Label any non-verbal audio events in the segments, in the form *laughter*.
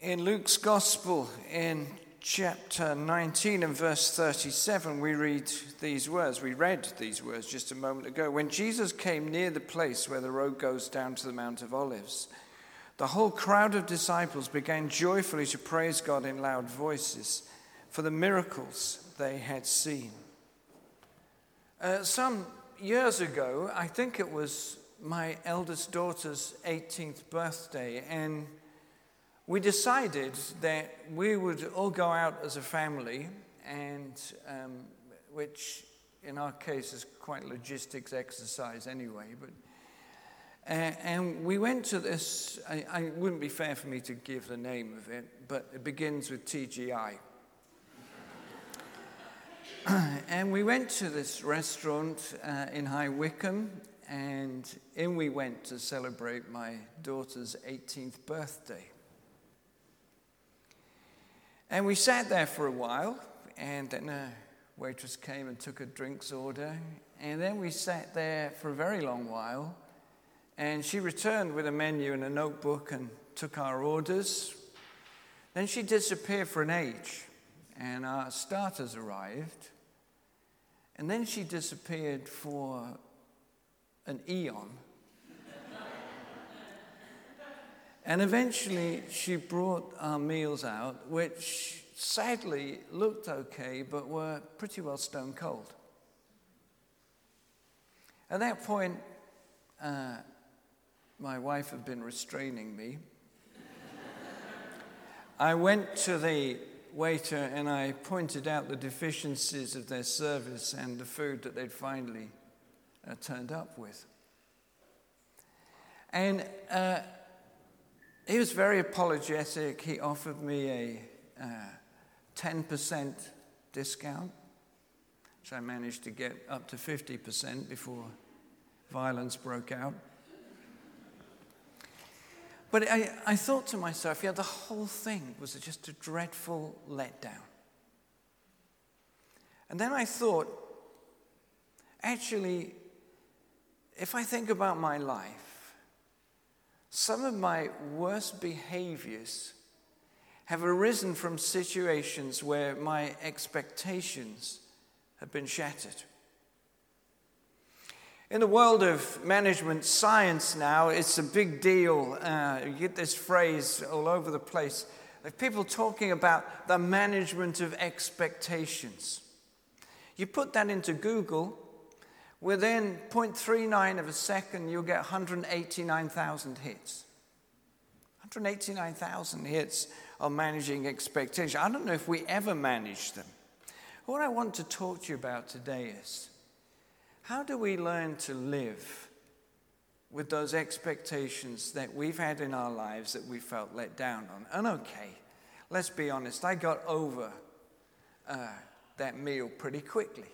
In Luke's Gospel, in chapter 19 and verse 37, we read these words. We read these words just a moment ago. When Jesus came near the place where the road goes down to the Mount of Olives, the whole crowd of disciples began joyfully to praise God in loud voices for the miracles they had seen. Uh, some years ago, I think it was my eldest daughter's 18th birthday, and we decided that we would all go out as a family, and um, which in our case is quite logistics exercise anyway. But uh, and we went to this. I, I wouldn't be fair for me to give the name of it, but it begins with TGI. *coughs* and we went to this restaurant uh, in High Wycombe, and in we went to celebrate my daughter's 18th birthday. And we sat there for a while, and then a waitress came and took a drinks order. And then we sat there for a very long while, and she returned with a menu and a notebook and took our orders. Then she disappeared for an age, and our starters arrived. And then she disappeared for an eon. And eventually, she brought our meals out, which sadly looked okay, but were pretty well stone cold. At that point, uh, my wife had been restraining me. I went to the waiter and I pointed out the deficiencies of their service and the food that they'd finally uh, turned up with. And uh, he was very apologetic. He offered me a uh, 10% discount, which I managed to get up to 50% before violence broke out. But I, I thought to myself, yeah, the whole thing was just a dreadful letdown. And then I thought, actually, if I think about my life, some of my worst behaviors have arisen from situations where my expectations have been shattered. In the world of management science now, it's a big deal. Uh, you get this phrase all over the place of people talking about the management of expectations. You put that into Google, Within 0.39 of a second, you'll get 189,000 hits. 189,000 hits on managing expectations. I don't know if we ever manage them. What I want to talk to you about today is how do we learn to live with those expectations that we've had in our lives that we felt let down on? And okay, let's be honest, I got over uh, that meal pretty quickly.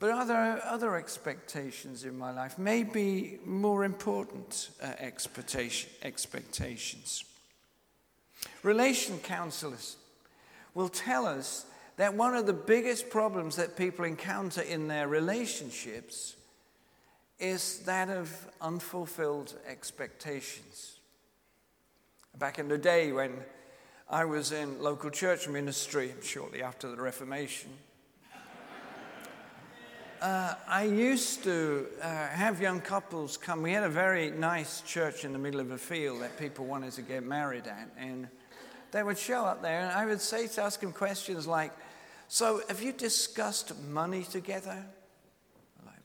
But are there other expectations in my life? Maybe more important uh, expectation, expectations. Relation counselors will tell us that one of the biggest problems that people encounter in their relationships is that of unfulfilled expectations. Back in the day when I was in local church ministry, shortly after the Reformation, uh, I used to uh, have young couples come. We had a very nice church in the middle of a field that people wanted to get married at. And they would show up there, and I would say to ask them questions like, So, have you discussed money together? I'm like,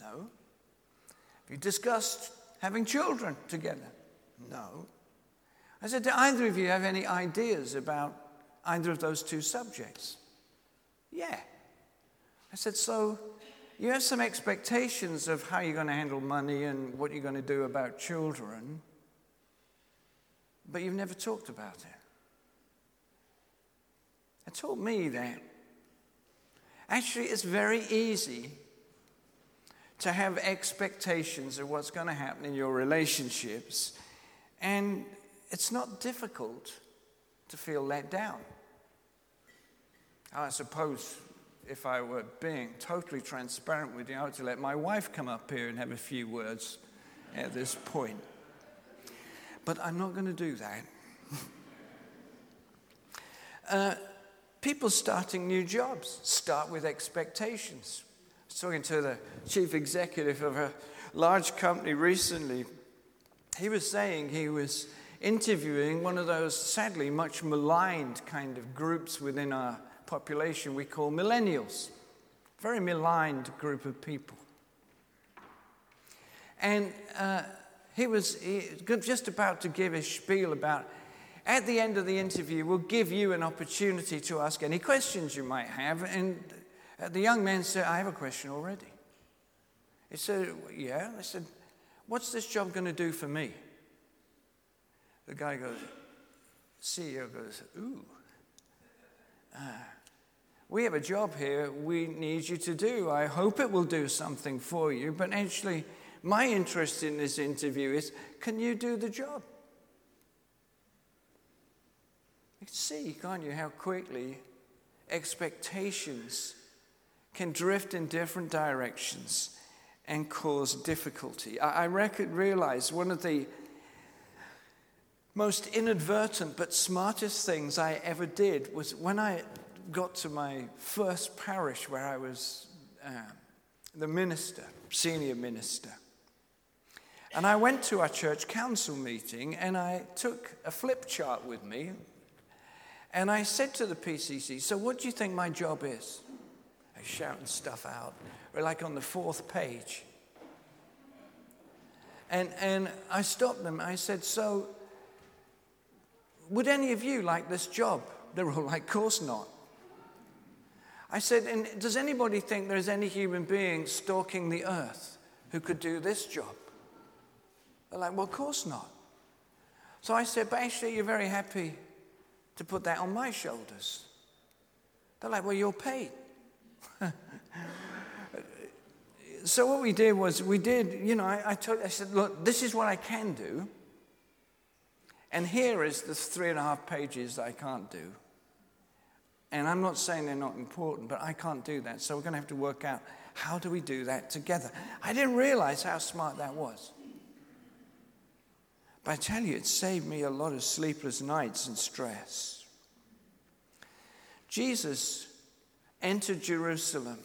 no. Have you discussed having children together? No. I said, Do either of you have any ideas about either of those two subjects? Yeah. I said, So you have some expectations of how you're going to handle money and what you're going to do about children, but you've never talked about it. It taught me that actually it's very easy to have expectations of what's going to happen in your relationships, and it's not difficult to feel let down. I suppose if I were being totally transparent with you, I would to let my wife come up here and have a few words at this point. but I'm not going to do that. *laughs* uh, people starting new jobs start with expectations. I was talking to the chief executive of a large company recently. He was saying he was interviewing one of those sadly much maligned kind of groups within our population we call millennials. Very maligned group of people. And uh, he was just about to give his spiel about at the end of the interview, we'll give you an opportunity to ask any questions you might have. And the young man said, I have a question already. He said, Yeah. I said, What's this job going to do for me? The guy goes, CEO goes, Ooh, uh, we have a job here we need you to do. I hope it will do something for you. But actually, my interest in this interview is can you do the job? You can see, can't you, how quickly expectations can drift in different directions and cause difficulty. I, I realize one of the most inadvertent but smartest things I ever did was when I got to my first parish where I was uh, the minister, senior minister. And I went to our church council meeting and I took a flip chart with me. And I said to the PCC, So, what do you think my job is? I shouting stuff out. We're like on the fourth page. And, and I stopped them. I said, So, would any of you like this job? They were all like, Of course not. I said, and does anybody think there's any human being stalking the earth who could do this job? They're like, well, of course not. So I said, but actually, you're very happy to put that on my shoulders. They're like, well, you're paid. *laughs* so what we did was we did, you know, I, I, told, I said, look, this is what I can do. And here is the three and a half pages I can't do. And I'm not saying they're not important, but I can't do that. So we're going to have to work out how do we do that together. I didn't realize how smart that was. But I tell you, it saved me a lot of sleepless nights and stress. Jesus entered Jerusalem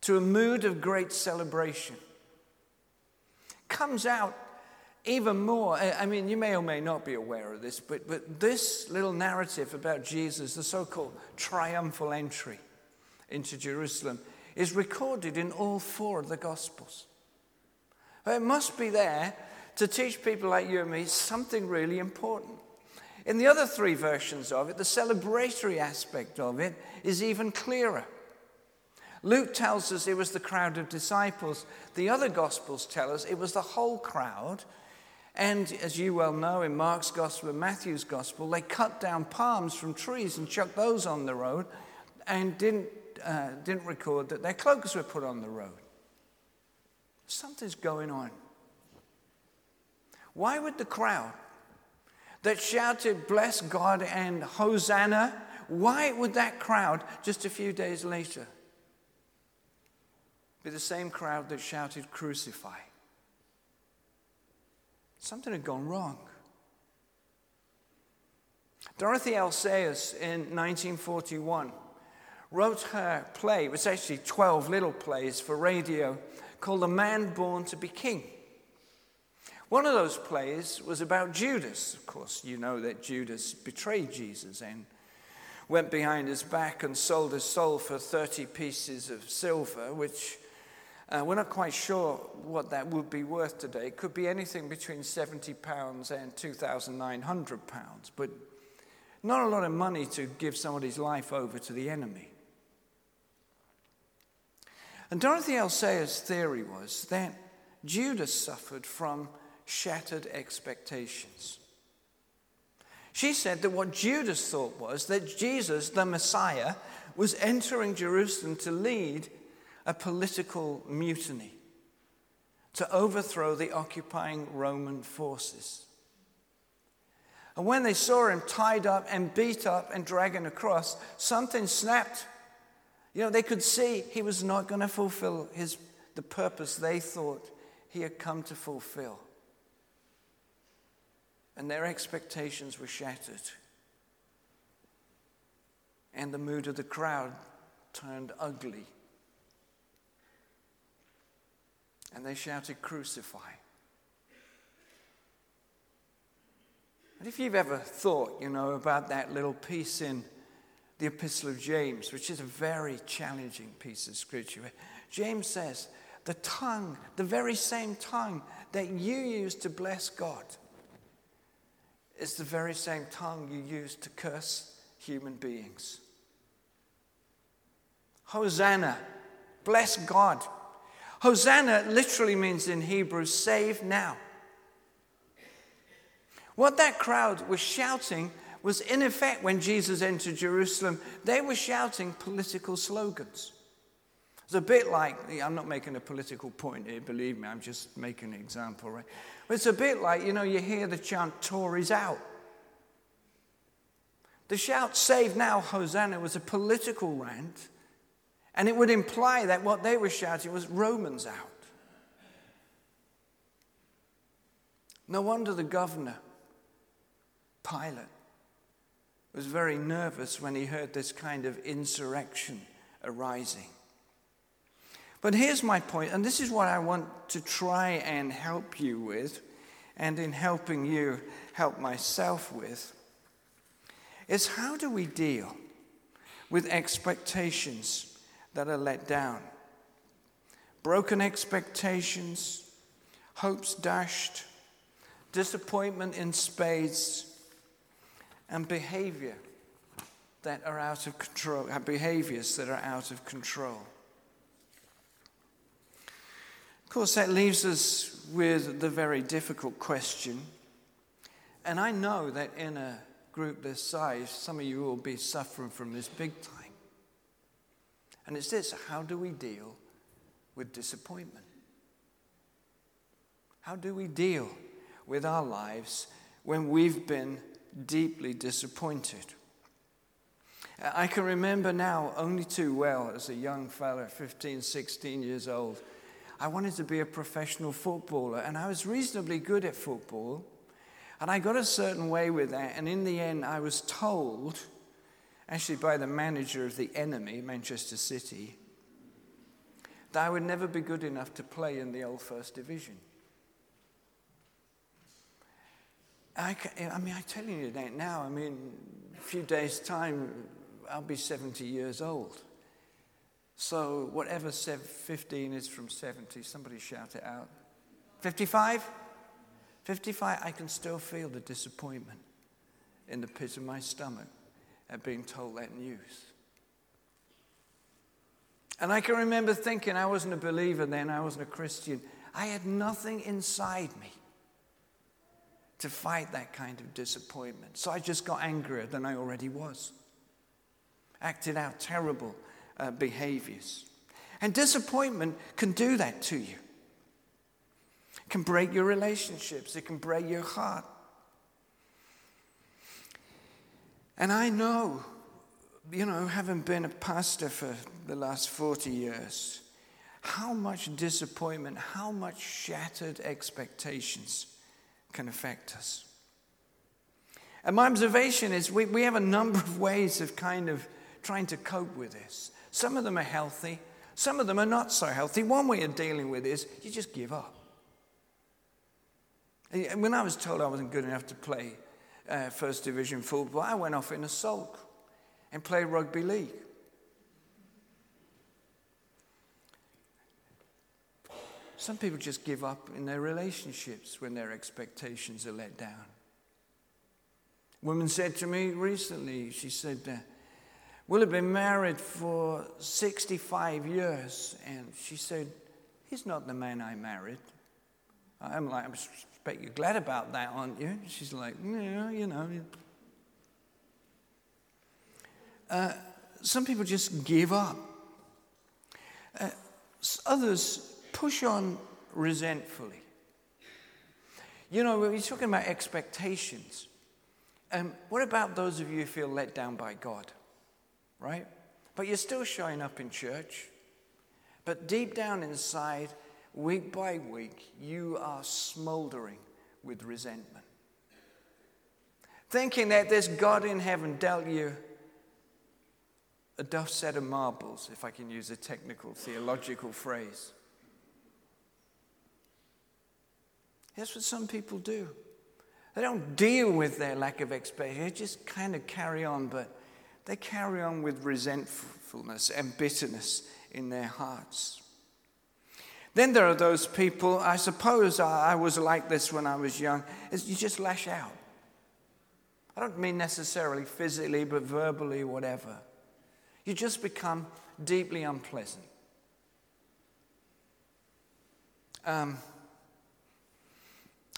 to a mood of great celebration, comes out even more, I mean, you may or may not be aware of this, but, but this little narrative about Jesus, the so called triumphal entry into Jerusalem, is recorded in all four of the Gospels. It must be there to teach people like you and me something really important. In the other three versions of it, the celebratory aspect of it is even clearer. Luke tells us it was the crowd of disciples. The other Gospels tell us it was the whole crowd and as you well know, in Mark's gospel and Matthew's gospel, they cut down palms from trees and chucked those on the road and didn't, uh, didn't record that their cloaks were put on the road. Something's going on. Why would the crowd that shouted, Bless God and Hosanna, why would that crowd just a few days later be the same crowd that shouted, Crucify? Something had gone wrong. Dorothy L. In 1941 wrote her play, it was actually 12 little plays for radio, called The Man Born to Be King. One of those plays was about Judas. Of course, you know that Judas betrayed Jesus and went behind his back and sold his soul for 30 pieces of silver, which uh, we're not quite sure what that would be worth today. It could be anything between £70 and £2,900, but not a lot of money to give somebody's life over to the enemy. And Dorothy L. Sayers' theory was that Judas suffered from shattered expectations. She said that what Judas thought was that Jesus, the Messiah, was entering Jerusalem to lead a political mutiny to overthrow the occupying Roman forces. And when they saw him tied up and beat up and dragging across, something snapped. You know, they could see he was not going to fulfill his, the purpose they thought he had come to fulfill. and their expectations were shattered. And the mood of the crowd turned ugly. And they shouted, Crucify. And if you've ever thought, you know, about that little piece in the Epistle of James, which is a very challenging piece of scripture, James says, the tongue, the very same tongue that you use to bless God, is the very same tongue you use to curse human beings. Hosanna, bless God. Hosanna literally means in Hebrew, save now. What that crowd was shouting was, in effect, when Jesus entered Jerusalem, they were shouting political slogans. It's a bit like, I'm not making a political point here, believe me, I'm just making an example, right? It's a bit like, you know, you hear the chant, Tories out. The shout, Save now, Hosanna, was a political rant, and it would imply that what they were shouting was Romans out. No wonder the governor, Pilate, was very nervous when he heard this kind of insurrection arising. But here's my point, and this is what I want to try and help you with, and in helping you, help myself with, is how do we deal with expectations that are let down? Broken expectations, hopes dashed, disappointment in spades, and behavior that are out of control, behaviors that are out of control. Of course, that leaves us with the very difficult question. And I know that in a group this size, some of you will be suffering from this big time. And it's this how do we deal with disappointment? How do we deal with our lives when we've been deeply disappointed? I can remember now only too well as a young fellow, 15, 16 years old I wanted to be a professional footballer, and I was reasonably good at football. And I got a certain way with that, and in the end, I was told, actually by the manager of the enemy, Manchester City, that I would never be good enough to play in the old First Division. I, I mean, I'm telling you that now. I mean, a few days' time, I'll be 70 years old. So, whatever 15 is from 70, somebody shout it out. 55? 55, I can still feel the disappointment in the pit of my stomach at being told that news. And I can remember thinking I wasn't a believer then, I wasn't a Christian. I had nothing inside me to fight that kind of disappointment. So I just got angrier than I already was. Acted out terrible uh, behaviors. And disappointment can do that to you. It can break your relationships, it can break your heart. And I know, you know, having been a pastor for the last 40 years, how much disappointment, how much shattered expectations can affect us. And my observation is we, we have a number of ways of kind of trying to cope with this. Some of them are healthy, some of them are not so healthy. One way of dealing with it is you just give up. And when I was told I wasn't good enough to play uh, First Division football, I went off in a sulk and played rugby league. Some people just give up in their relationships when their expectations are let down. A woman said to me recently, she said, uh, We'll have been married for 65 years. And she said, He's not the man I married. I'm like, I expect you're glad about that, aren't you? She's like, Yeah, you know. Uh, some people just give up. Uh, others push on resentfully. You know, we're talking about expectations. Um, what about those of you who feel let down by God? right? But you're still showing up in church. But deep down inside, week by week, you are smoldering with resentment. thinking that this God in heaven dealt you a dust set of marbles, if I can use a technical theological phrase. That's what some people do. They don't deal with their lack of expectation, they just kind of carry on, but they carry on with resentfulness and bitterness in their hearts. Then there are those people, I suppose I was like this when I was young, is you just lash out. I don't mean necessarily physically, but verbally, whatever. You just become deeply unpleasant. Um,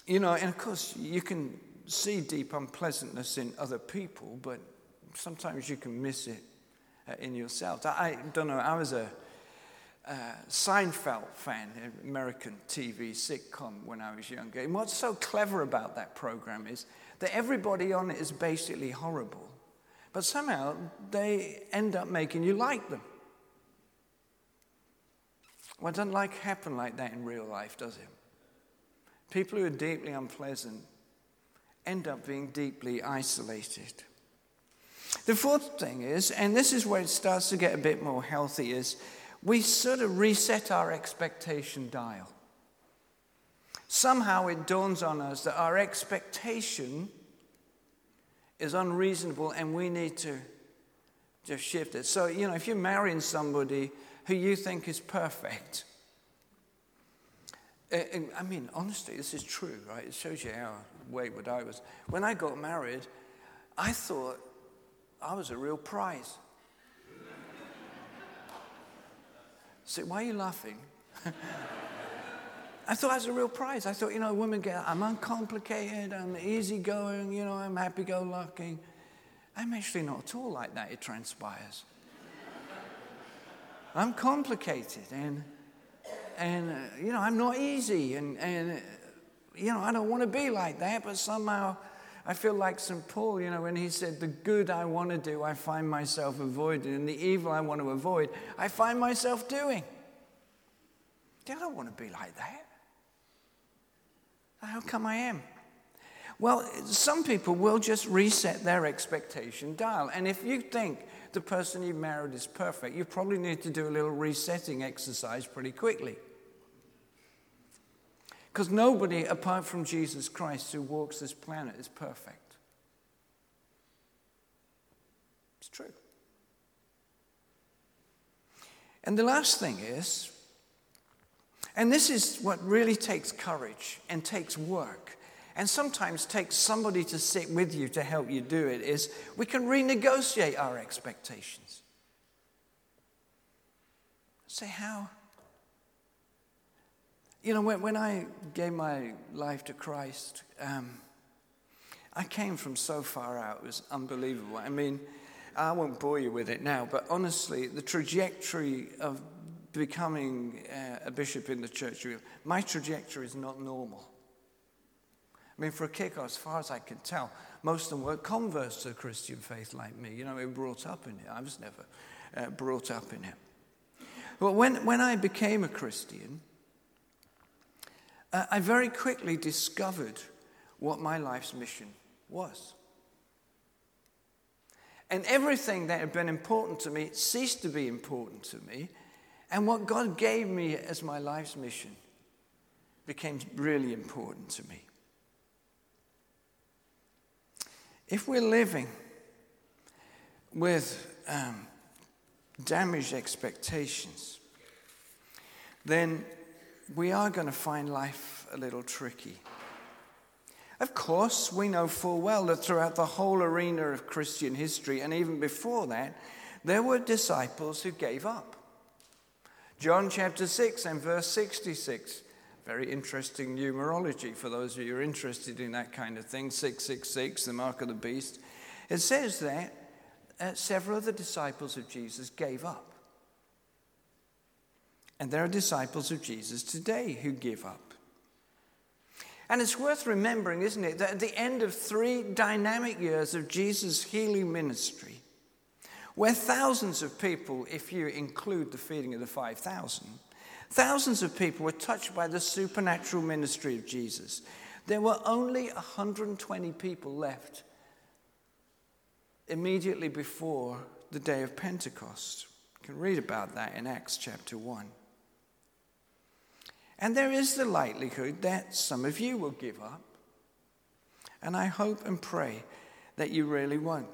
you know, and of course, you can see deep unpleasantness in other people, but sometimes you can miss it uh, in yourself. I, I, don't know, I was a uh, Seinfeld fan, American TV sitcom when I was younger. And what's so clever about that program is that everybody on it is basically horrible, but somehow they end up making you like them. Well, it doesn't like happen like that in real life, does it? People who are deeply unpleasant end up being deeply isolated. The fourth thing is, and this is where it starts to get a bit more healthy, is we sort of reset our expectation dial. Somehow it dawns on us that our expectation is unreasonable and we need to just shift it. So, you know, if you're marrying somebody who you think is perfect, uh, I mean, honestly, this is true, right? It shows you how wayward I was. When I got married, I thought I was a real prize. So, why are you laughing? I thought I was a real prize. I thought, you know, women get, I'm uncomplicated, I'm easygoing, you know, I'm happy go lucky. I'm actually not at all like that, it transpires. I'm complicated and and uh, you know, I'm not easy, and, and uh, you know, I don't want to be like that, but somehow I feel like St. Paul, you know, when he said, The good I want to do, I find myself avoiding, and the evil I want to avoid, I find myself doing. I don't want to be like that. How come I am? Well, some people will just reset their expectation dial. And if you think the person you married is perfect, you probably need to do a little resetting exercise pretty quickly. Because nobody apart from Jesus Christ who walks this planet is perfect. It's true. And the last thing is, and this is what really takes courage and takes work, and sometimes takes somebody to sit with you to help you do it, is we can renegotiate our expectations. Say, how? You know, when, when I gave my life to Christ, um, I came from so far out, it was unbelievable. I mean, I won't bore you with it now, but honestly, the trajectory of becoming uh, a bishop in the church, my trajectory is not normal. I mean, for a kicker, as far as I can tell, most of them were converts to the Christian faith like me. You know, we were brought up in it. I was never uh, brought up in it. But when, when I became a Christian, I very quickly discovered what my life's mission was. And everything that had been important to me ceased to be important to me. And what God gave me as my life's mission became really important to me. If we're living with um, damaged expectations, then we are going to find life a little tricky. Of course, we know full well that throughout the whole arena of Christian history, and even before that, there were disciples who gave up. John chapter 6 and verse 66. Very interesting numerology for those of you who are interested in that kind of thing. 666, the mark of the beast. It says that uh, several of the disciples of Jesus gave up. And there are disciples of Jesus today who give up. And it's worth remembering, isn't it, that at the end of three dynamic years of Jesus' healing ministry, where thousands of people, if you include the feeding of the 5,000, thousands of people were touched by the supernatural ministry of Jesus, there were only 120 people left immediately before the day of Pentecost. You can read about that in Acts chapter 1. And there is the likelihood that some of you will give up. And I hope and pray that you really won't.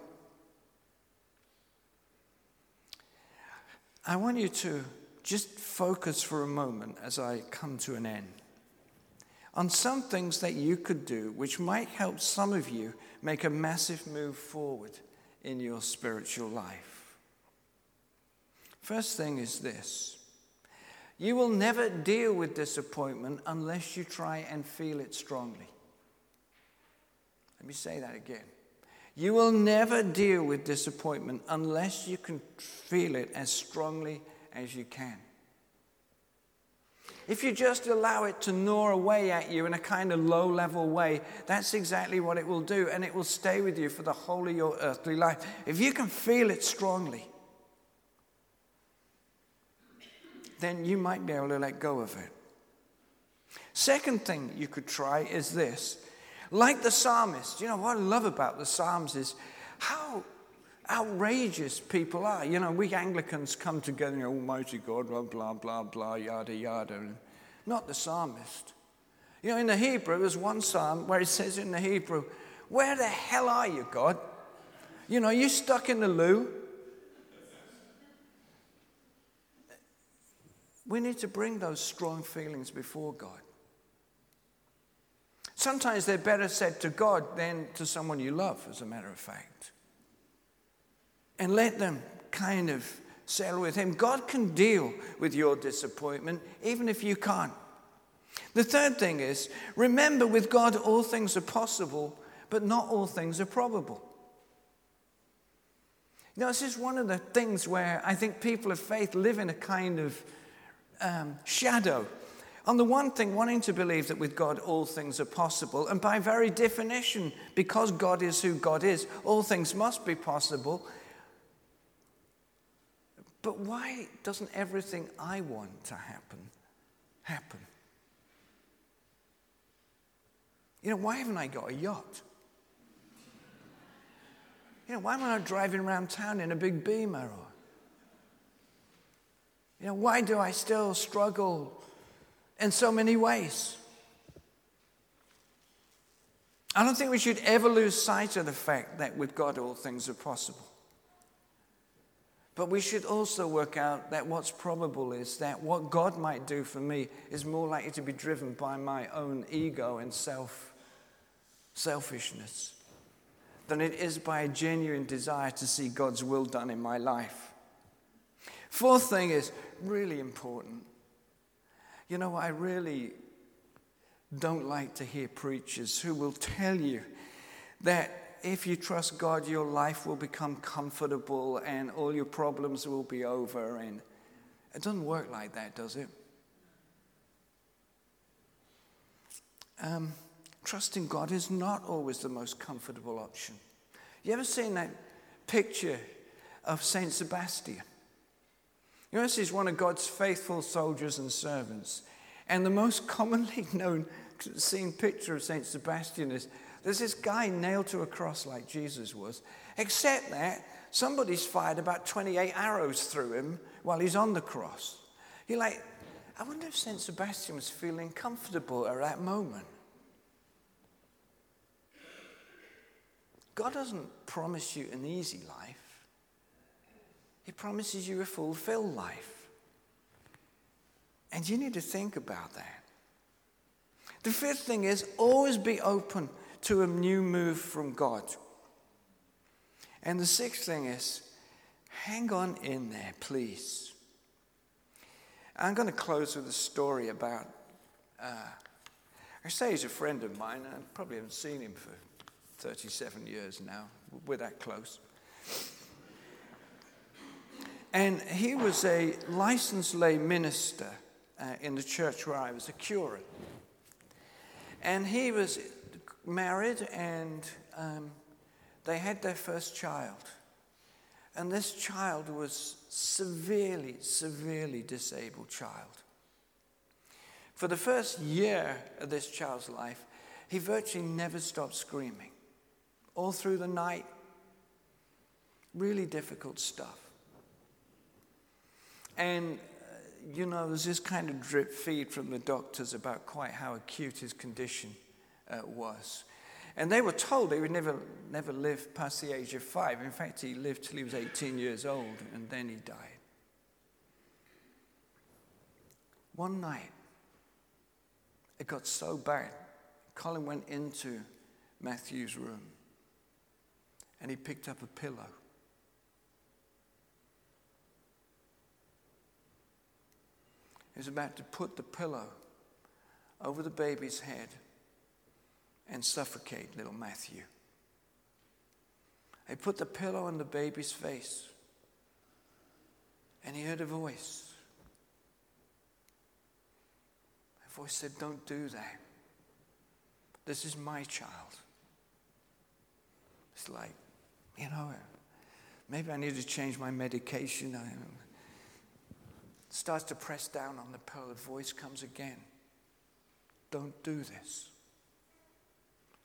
I want you to just focus for a moment as I come to an end on some things that you could do which might help some of you make a massive move forward in your spiritual life. First thing is this you will never deal with disappointment unless you try and feel it strongly. Let me say that again. You will never deal with disappointment unless you can feel it as strongly as you can. If you just allow it to gnaw away at you in a kind of low level way, that's exactly what it will do, and it will stay with you for the whole of your earthly life. If you can feel it strongly, then you might be able to let go of it. Second thing you could try is this. Like the psalmist, you know what I love about the Psalms is how outrageous people are. You know, we Anglicans come together, Almighty God, blah, blah, blah, blah, yada, yada. Not the psalmist. You know, in the Hebrew, there's one psalm where it says in the Hebrew, Where the hell are you, God? You know, you stuck in the loo. We need to bring those strong feelings before God. Sometimes they're better said to God than to someone you love, as a matter of fact and let them kind of settle with Him. God can deal with your disappointment, even if you can't. The third thing is remember, with God, all things are possible, but not all things are probable. You know, this is one of the things where I think people of faith live in a kind of um, shadow. On the one thing, wanting to believe that with God all things are possible, and by very definition, because God is who God is, all things must be possible. But why doesn't everything I want to happen happen? You know, why haven't I got a yacht? You know, why am I not driving around town in a big beamer? Or, you know, why do I still struggle in so many ways? I don't think we should ever lose sight of the fact that with God all things are possible. But we should also work out that what's probable is that what God might do for me is more likely to be driven by my own ego and self selfishness than it is by a genuine desire to see God's will done in my life. Fourth thing is really important. You know, I really don't like to hear preachers who will tell you that if you trust God, your life will become comfortable and all your problems will be over. And it doesn't work like that, does it? Um, trusting God is not always the most comfortable option. You ever seen that picture of Saint Sebastian? This is one of God's faithful soldiers and servants. And the most *laughs* commonly known seen picture of Saint Sebastian is there's this guy nailed to a cross like Jesus was, except that somebody's fired about 28 arrows through him while he's on the cross. You're like, I wonder if St. Sebastian was feeling comfortable at that moment. God doesn't promise you an easy life, He promises you a fulfilled life. And you need to think about that. The fifth thing is always be open to a new move from God. And the sixth thing is hang on in there, please. I'm going to close with a story about. Uh, I say he's a friend of mine. I probably haven't seen him for 37 years now. We're that close. And he was a licensed lay minister uh, in the church where I was a curate. And he was married and um, they had their first child. And this child was severely, severely disabled child. For the first year of this child's life, he virtually never stopped screaming. All through the night, Really difficult stuff. And, uh, you know, there's this kind of drip feed from the doctors about quite how acute his condition uh, was. And they were told he would never, never live past the age of five. In fact, he lived till he was 18 years old, and then he died. One night, it got so bad, Colin went into Matthew's room and he picked up a pillow. Was about to put the pillow over the baby's head and suffocate little Matthew. He put the pillow on the baby's face and he heard a voice. A voice said, Don't do that. This is my child. It's like, you know, maybe I need to change my medication. Starts to press down on the. The voice comes again. Don't do this.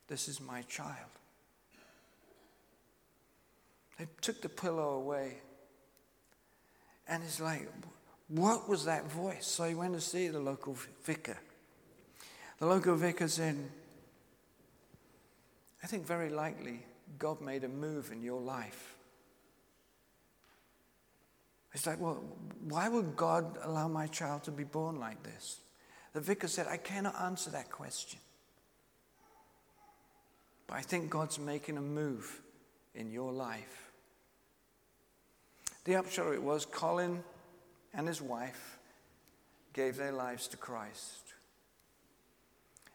This is my child. They took the pillow away. And it's like, what was that voice? So he went to see the local vicar. The local vicar said, I think very likely God made a move in your life. It's like, well, why would God allow my child to be born like this? The vicar said, I cannot answer that question. But I think God's making a move in your life. The upshot of it was Colin and his wife gave their lives to Christ.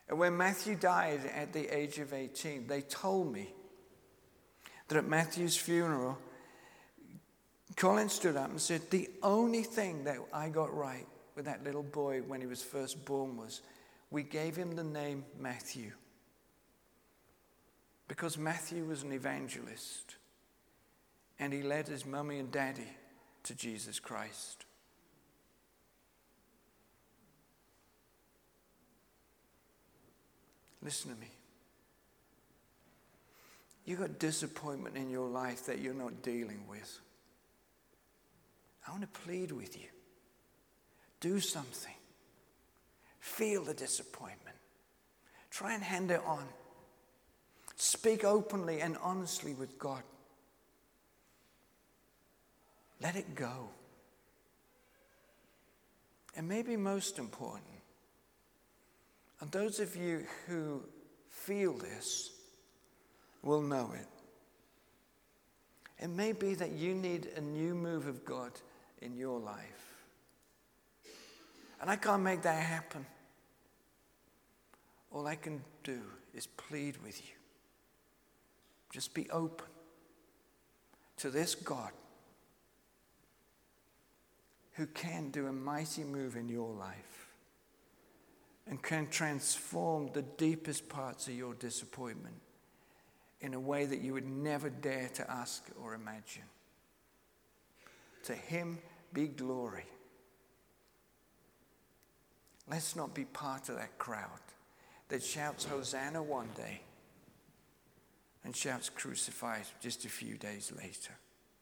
And when Matthew died at the age of 18, they told me that at Matthew's funeral, Colin stood up and said, The only thing that I got right with that little boy when he was first born was we gave him the name Matthew. Because Matthew was an evangelist and he led his mummy and daddy to Jesus Christ. Listen to me. You've got disappointment in your life that you're not dealing with. I want to plead with you. Do something. Feel the disappointment. Try and hand it on. Speak openly and honestly with God. Let it go. And maybe most important, and those of you who feel this will know it. It may be that you need a new move of God in your life. And I can't make that happen. All I can do is plead with you. Just be open to this God who can do a mighty move in your life and can transform the deepest parts of your disappointment in a way that you would never dare to ask or imagine. To Him be glory. Let's not be part of that crowd that shouts Hosanna one day and shouts crucified just a few days later.